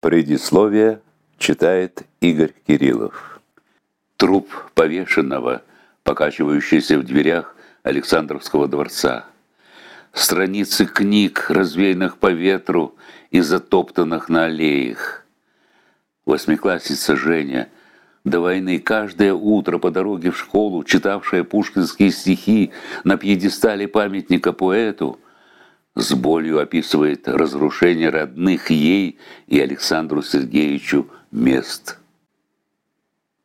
Предисловие читает Игорь Кириллов. Труп повешенного, покачивающийся в дверях Александровского дворца. Страницы книг, развеянных по ветру и затоптанных на аллеях. Восьмиклассница Женя – до войны каждое утро по дороге в школу, читавшая пушкинские стихи на пьедестале памятника поэту, с болью описывает разрушение родных ей и Александру Сергеевичу мест.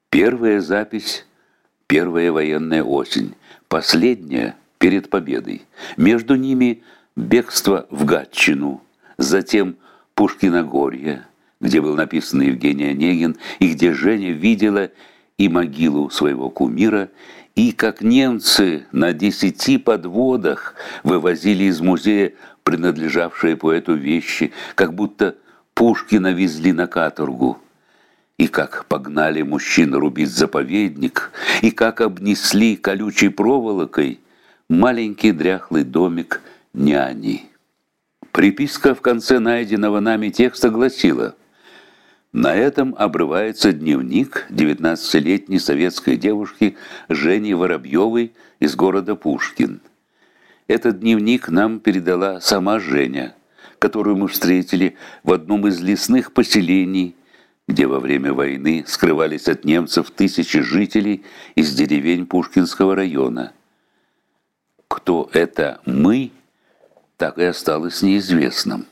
Первая запись – первая военная осень, последняя – перед победой. Между ними бегство в Гатчину, затем Пушкиногорье – где был написан Евгений Онегин, и где Женя видела и могилу своего кумира, и как немцы на десяти подводах вывозили из музея принадлежавшие поэту вещи, как будто Пушкина везли на каторгу, и как погнали мужчин рубить заповедник, и как обнесли колючей проволокой маленький дряхлый домик няни. Приписка в конце найденного нами текста гласила – на этом обрывается дневник 19-летней советской девушки Жени Воробьевой из города Пушкин. Этот дневник нам передала сама Женя, которую мы встретили в одном из лесных поселений, где во время войны скрывались от немцев тысячи жителей из деревень Пушкинского района. Кто это «мы», так и осталось неизвестным.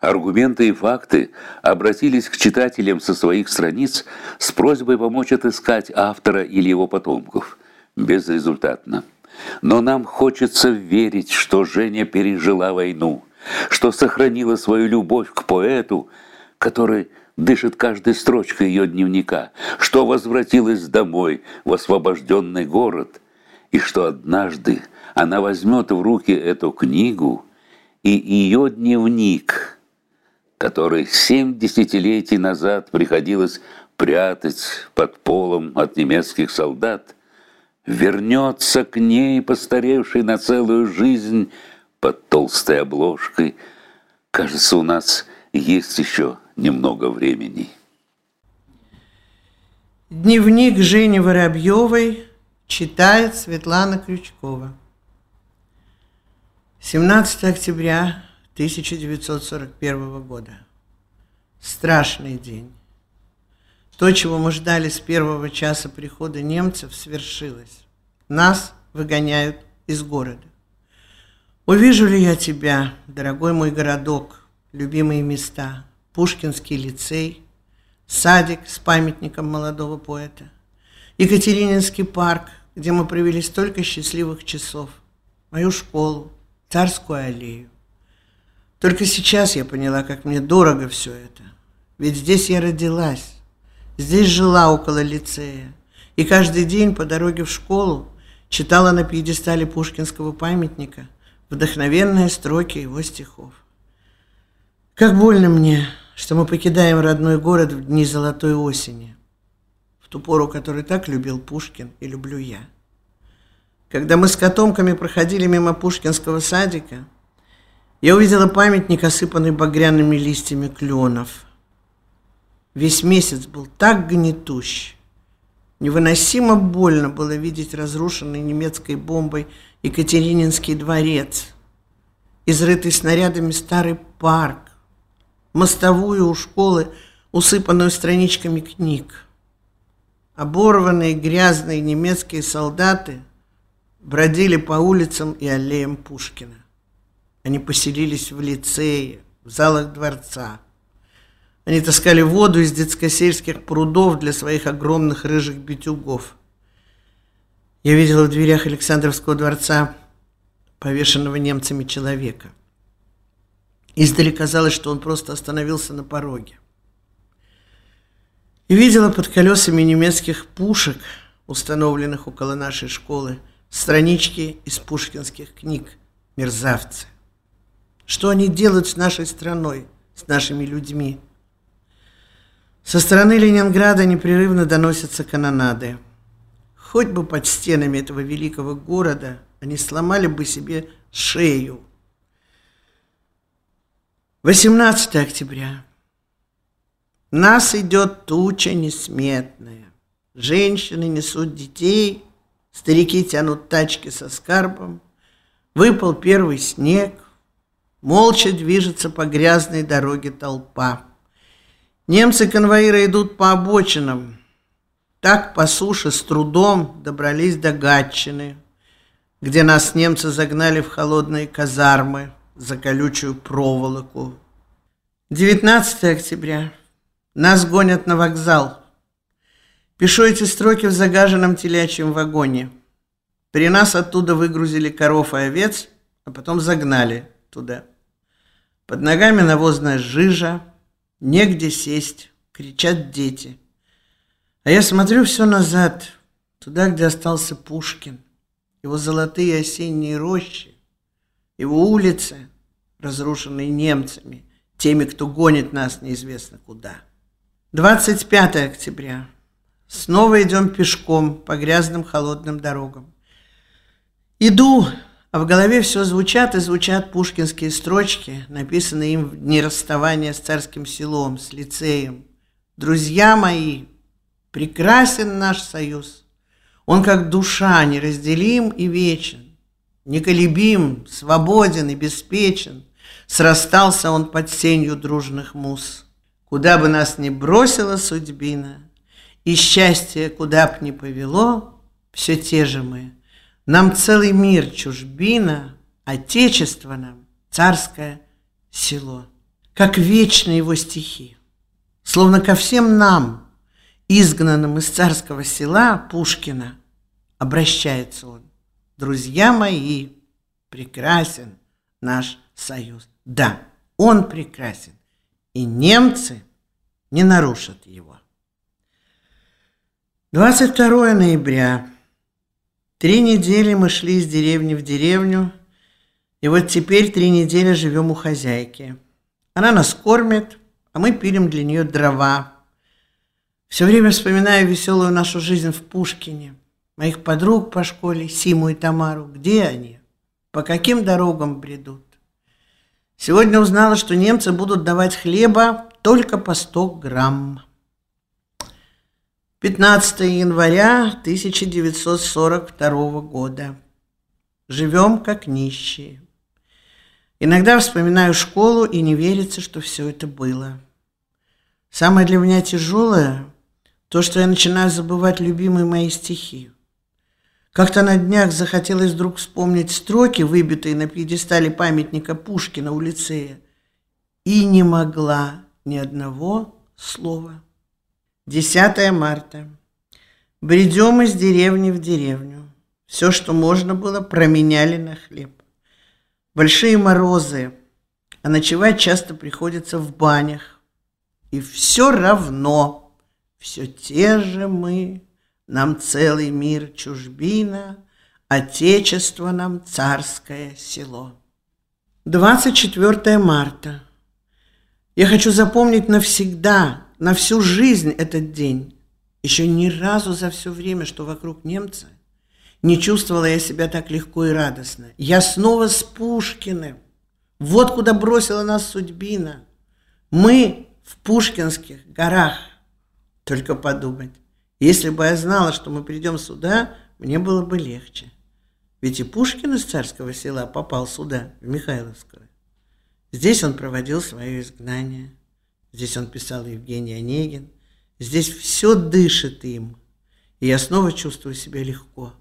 Аргументы и факты обратились к читателям со своих страниц с просьбой помочь отыскать автора или его потомков. Безрезультатно. Но нам хочется верить, что Женя пережила войну, что сохранила свою любовь к поэту, который дышит каждой строчкой ее дневника, что возвратилась домой в освобожденный город, и что однажды она возьмет в руки эту книгу, и ее дневник – который семь десятилетий назад приходилось прятать под полом от немецких солдат, вернется к ней, постаревший на целую жизнь, под толстой обложкой. Кажется, у нас есть еще немного времени. Дневник Жени Воробьевой читает Светлана Крючкова. 17 октября 1941 года. Страшный день. То, чего мы ждали с первого часа прихода немцев, свершилось. Нас выгоняют из города. Увижу ли я тебя, дорогой мой городок, любимые места, Пушкинский лицей, садик с памятником молодого поэта, Екатерининский парк, где мы провели столько счастливых часов, мою школу, Царскую аллею. Только сейчас я поняла, как мне дорого все это. Ведь здесь я родилась, здесь жила около лицея. И каждый день по дороге в школу читала на пьедестале Пушкинского памятника вдохновенные строки его стихов. Как больно мне, что мы покидаем родной город в дни золотой осени, в ту пору, который так любил Пушкин и люблю я. Когда мы с котомками проходили мимо Пушкинского садика – я увидела памятник, осыпанный багряными листьями кленов. Весь месяц был так гнетущ. Невыносимо больно было видеть разрушенный немецкой бомбой Екатерининский дворец, изрытый снарядами старый парк, мостовую у школы, усыпанную страничками книг. Оборванные грязные немецкие солдаты бродили по улицам и аллеям Пушкина. Они поселились в лицее, в залах дворца. Они таскали воду из детско-сельских прудов для своих огромных рыжих битюгов. Я видела в дверях Александровского дворца повешенного немцами человека. Издали казалось, что он просто остановился на пороге. И видела под колесами немецких пушек, установленных около нашей школы, странички из пушкинских книг «Мерзавцы». Что они делают с нашей страной, с нашими людьми? Со стороны Ленинграда непрерывно доносятся канонады. Хоть бы под стенами этого великого города они сломали бы себе шею. 18 октября. Нас идет туча несметная. Женщины несут детей, старики тянут тачки со скарбом. Выпал первый снег, молча движется по грязной дороге толпа. Немцы-конвоиры идут по обочинам. Так по суше с трудом добрались до Гатчины, где нас немцы загнали в холодные казармы за колючую проволоку. 19 октября. Нас гонят на вокзал. Пишу эти строки в загаженном телячьем вагоне. При нас оттуда выгрузили коров и овец, а потом загнали туда. Под ногами навозная жижа, негде сесть, кричат дети. А я смотрю все назад, туда, где остался Пушкин, его золотые осенние рощи, его улицы, разрушенные немцами, теми, кто гонит нас неизвестно куда. 25 октября. Снова идем пешком по грязным холодным дорогам. Иду, а в голове все звучат и звучат пушкинские строчки, написанные им в дни расставания с царским селом, с лицеем. «Друзья мои, прекрасен наш союз. Он как душа неразделим и вечен, неколебим, свободен и беспечен. Срастался он под сенью дружных муз. Куда бы нас ни бросила судьбина, И счастье куда б ни повело, Все те же мы. Нам целый мир чужбина, Отечество нам царское село. Как вечны его стихи. Словно ко всем нам, изгнанным из царского села Пушкина, обращается он. Друзья мои, прекрасен наш союз. Да, он прекрасен и немцы не нарушат его. 22 ноября. Три недели мы шли из деревни в деревню, и вот теперь три недели живем у хозяйки. Она нас кормит, а мы пилим для нее дрова. Все время вспоминаю веселую нашу жизнь в Пушкине, моих подруг по школе, Симу и Тамару. Где они? По каким дорогам бредут? Сегодня узнала, что немцы будут давать хлеба только по 100 грамм. 15 января 1942 года. Живем как нищие. Иногда вспоминаю школу и не верится, что все это было. Самое для меня тяжелое – то, что я начинаю забывать любимые мои стихи. Как-то на днях захотелось вдруг вспомнить строки, выбитые на пьедестале памятника Пушкина у лицея, и не могла ни одного слова. 10 марта. Бредем из деревни в деревню. Все, что можно было, променяли на хлеб. Большие морозы, а ночевать часто приходится в банях. И все равно, все те же мы, нам целый мир чужбина, Отечество нам царское село. 24 марта. Я хочу запомнить навсегда, на всю жизнь этот день. Еще ни разу за все время, что вокруг немца, не чувствовала я себя так легко и радостно. Я снова с Пушкиным. Вот куда бросила нас судьбина. Мы в Пушкинских горах. Только подумать. Если бы я знала, что мы придем сюда, мне было бы легче. Ведь и Пушкин из царского села попал сюда, в Михайловское. Здесь он проводил свое изгнание. Здесь он писал Евгений Онегин. Здесь все дышит им. И я снова чувствую себя легко.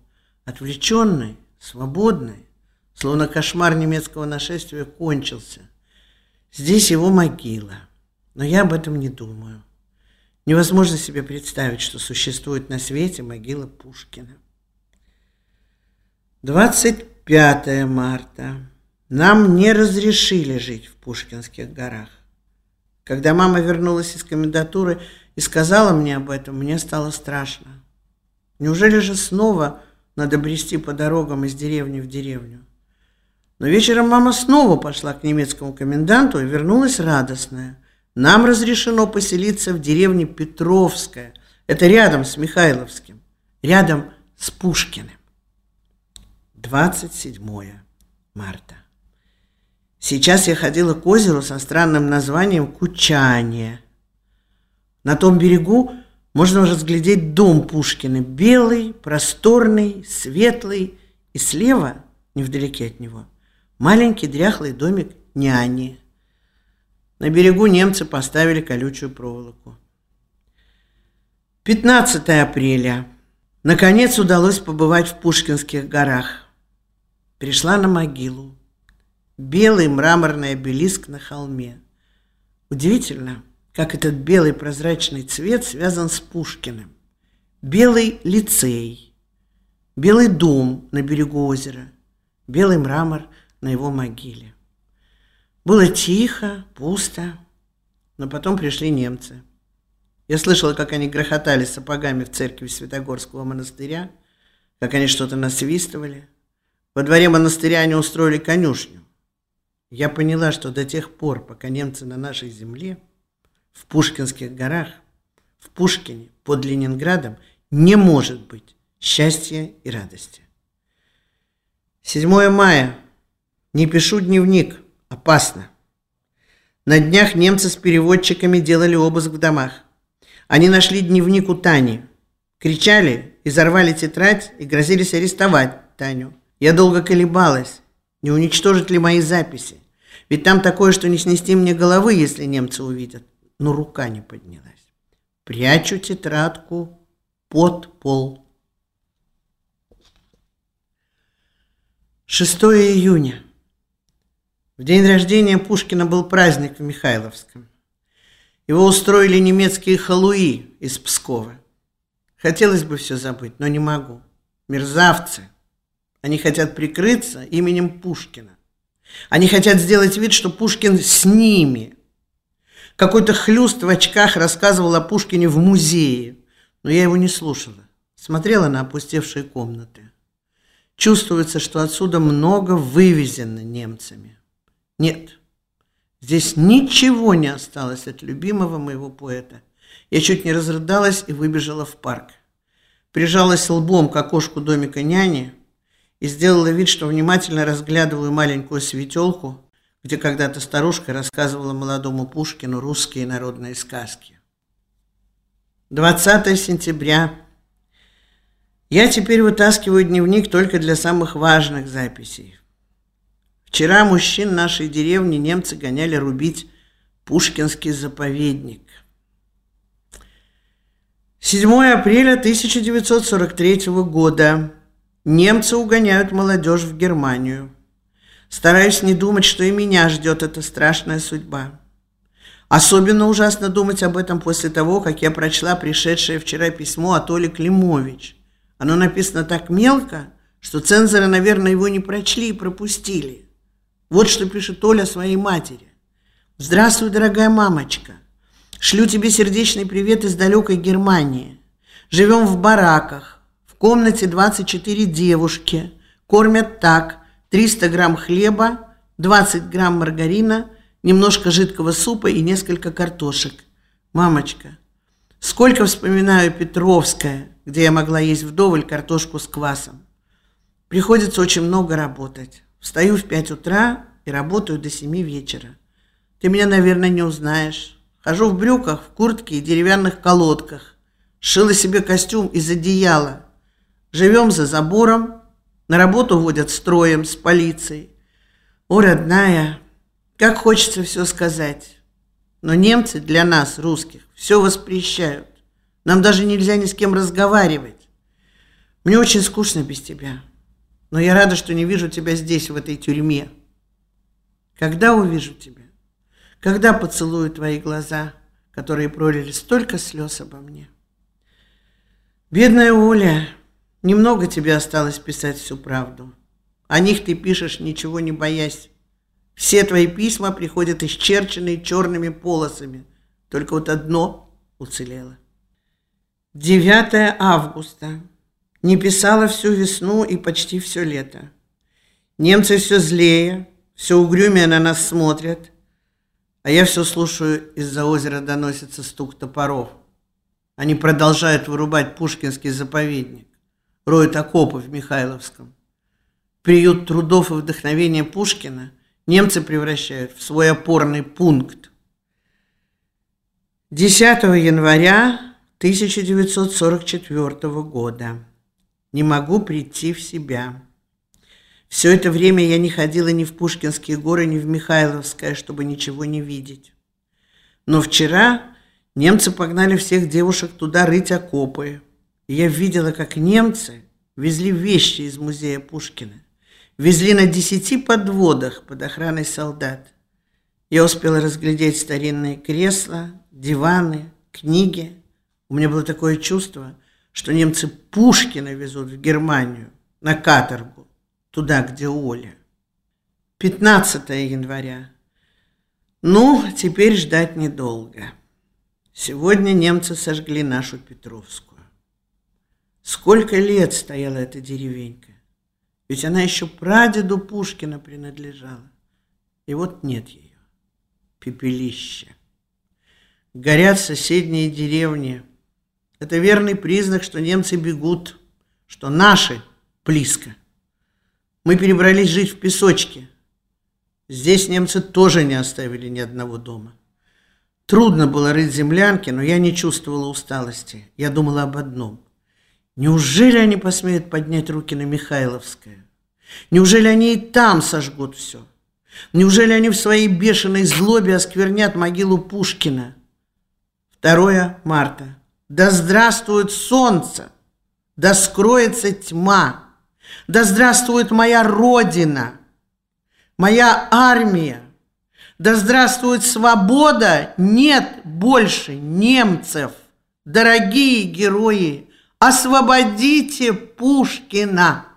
Отвлеченный, свободный, словно кошмар немецкого нашествия кончился. Здесь его могила. Но я об этом не думаю. Невозможно себе представить, что существует на свете могила Пушкина. 25 марта. Нам не разрешили жить в Пушкинских горах. Когда мама вернулась из комендатуры и сказала мне об этом, мне стало страшно. Неужели же снова надо брести по дорогам из деревни в деревню? Но вечером мама снова пошла к немецкому коменданту и вернулась радостная – нам разрешено поселиться в деревне Петровская. Это рядом с Михайловским, рядом с Пушкиным. 27 марта. Сейчас я ходила к озеру со странным названием Кучание. На том берегу можно разглядеть дом Пушкина. Белый, просторный, светлый. И слева, невдалеке от него, маленький дряхлый домик няни. На берегу немцы поставили колючую проволоку. 15 апреля. Наконец удалось побывать в Пушкинских горах. Пришла на могилу. Белый мраморный обелиск на холме. Удивительно, как этот белый прозрачный цвет связан с Пушкиным. Белый лицей, белый дом на берегу озера, белый мрамор на его могиле. Было тихо, пусто, но потом пришли немцы. Я слышала, как они грохотали сапогами в церкви Святогорского монастыря, как они что-то насвистывали. Во дворе монастыря они устроили конюшню. Я поняла, что до тех пор, пока немцы на нашей земле, в Пушкинских горах, в Пушкине, под Ленинградом, не может быть счастья и радости. 7 мая. Не пишу дневник. Опасно. На днях немцы с переводчиками делали обыск в домах. Они нашли дневник у Тани. Кричали, изорвали тетрадь и грозились арестовать Таню. Я долго колебалась, не уничтожить ли мои записи. Ведь там такое, что не снести мне головы, если немцы увидят. Но рука не поднялась. Прячу тетрадку под пол. 6 июня. В день рождения Пушкина был праздник в Михайловском. Его устроили немецкие халуи из Пскова. Хотелось бы все забыть, но не могу. Мерзавцы. Они хотят прикрыться именем Пушкина. Они хотят сделать вид, что Пушкин с ними. Какой-то хлюст в очках рассказывал о Пушкине в музее, но я его не слушала. Смотрела на опустевшие комнаты. Чувствуется, что отсюда много вывезено немцами. Нет, здесь ничего не осталось от любимого моего поэта. Я чуть не разрыдалась и выбежала в парк. Прижалась лбом к окошку домика няни – и сделала вид, что внимательно разглядываю маленькую светелку, где когда-то старушка рассказывала молодому Пушкину русские народные сказки. 20 сентября. Я теперь вытаскиваю дневник только для самых важных записей. Вчера мужчин нашей деревни немцы гоняли рубить Пушкинский заповедник. 7 апреля 1943 года. Немцы угоняют молодежь в Германию. Стараюсь не думать, что и меня ждет эта страшная судьба. Особенно ужасно думать об этом после того, как я прочла пришедшее вчера письмо от Оли Климович. Оно написано так мелко, что цензоры, наверное, его не прочли и пропустили. Вот что пишет Оля своей матери. «Здравствуй, дорогая мамочка. Шлю тебе сердечный привет из далекой Германии. Живем в бараках комнате 24 девушки. Кормят так. 300 грамм хлеба, 20 грамм маргарина, немножко жидкого супа и несколько картошек. Мамочка, сколько вспоминаю Петровское, где я могла есть вдоволь картошку с квасом. Приходится очень много работать. Встаю в 5 утра и работаю до 7 вечера. Ты меня, наверное, не узнаешь. Хожу в брюках, в куртке и деревянных колодках. Шила себе костюм из одеяла – Живем за забором, на работу водят строем с полицией. О, родная, как хочется все сказать. Но немцы для нас, русских, все воспрещают. Нам даже нельзя ни с кем разговаривать. Мне очень скучно без тебя. Но я рада, что не вижу тебя здесь, в этой тюрьме. Когда увижу тебя? Когда поцелую твои глаза, которые пролили столько слез обо мне? Бедная Оля, Немного тебе осталось писать всю правду. О них ты пишешь, ничего не боясь. Все твои письма приходят исчерченные черными полосами. Только вот одно уцелело. 9 августа. Не писала всю весну и почти все лето. Немцы все злее, все угрюмее на нас смотрят. А я все слушаю, из-за озера доносится стук топоров. Они продолжают вырубать Пушкинский заповедник роют окопы в Михайловском. Приют трудов и вдохновения Пушкина немцы превращают в свой опорный пункт. 10 января 1944 года. Не могу прийти в себя. Все это время я не ходила ни в Пушкинские горы, ни в Михайловское, чтобы ничего не видеть. Но вчера немцы погнали всех девушек туда рыть окопы. И я видела, как немцы везли вещи из музея Пушкина. Везли на десяти подводах под охраной солдат. Я успела разглядеть старинные кресла, диваны, книги. У меня было такое чувство, что немцы Пушкина везут в Германию на каторгу, туда, где Оля. 15 января. Ну, теперь ждать недолго. Сегодня немцы сожгли нашу Петровскую. Сколько лет стояла эта деревенька? Ведь она еще прадеду Пушкина принадлежала. И вот нет ее. Пепелище. Горят соседние деревни. Это верный признак, что немцы бегут, что наши близко. Мы перебрались жить в песочке. Здесь немцы тоже не оставили ни одного дома. Трудно было рыть землянки, но я не чувствовала усталости. Я думала об одном. Неужели они посмеют поднять руки на Михайловское? Неужели они и там сожгут все? Неужели они в своей бешеной злобе осквернят могилу Пушкина? 2 марта. Да здравствует солнце! Да скроется тьма! Да здравствует моя Родина! Моя армия! Да здравствует свобода! Нет больше немцев! Дорогие герои! Освободите Пушкина!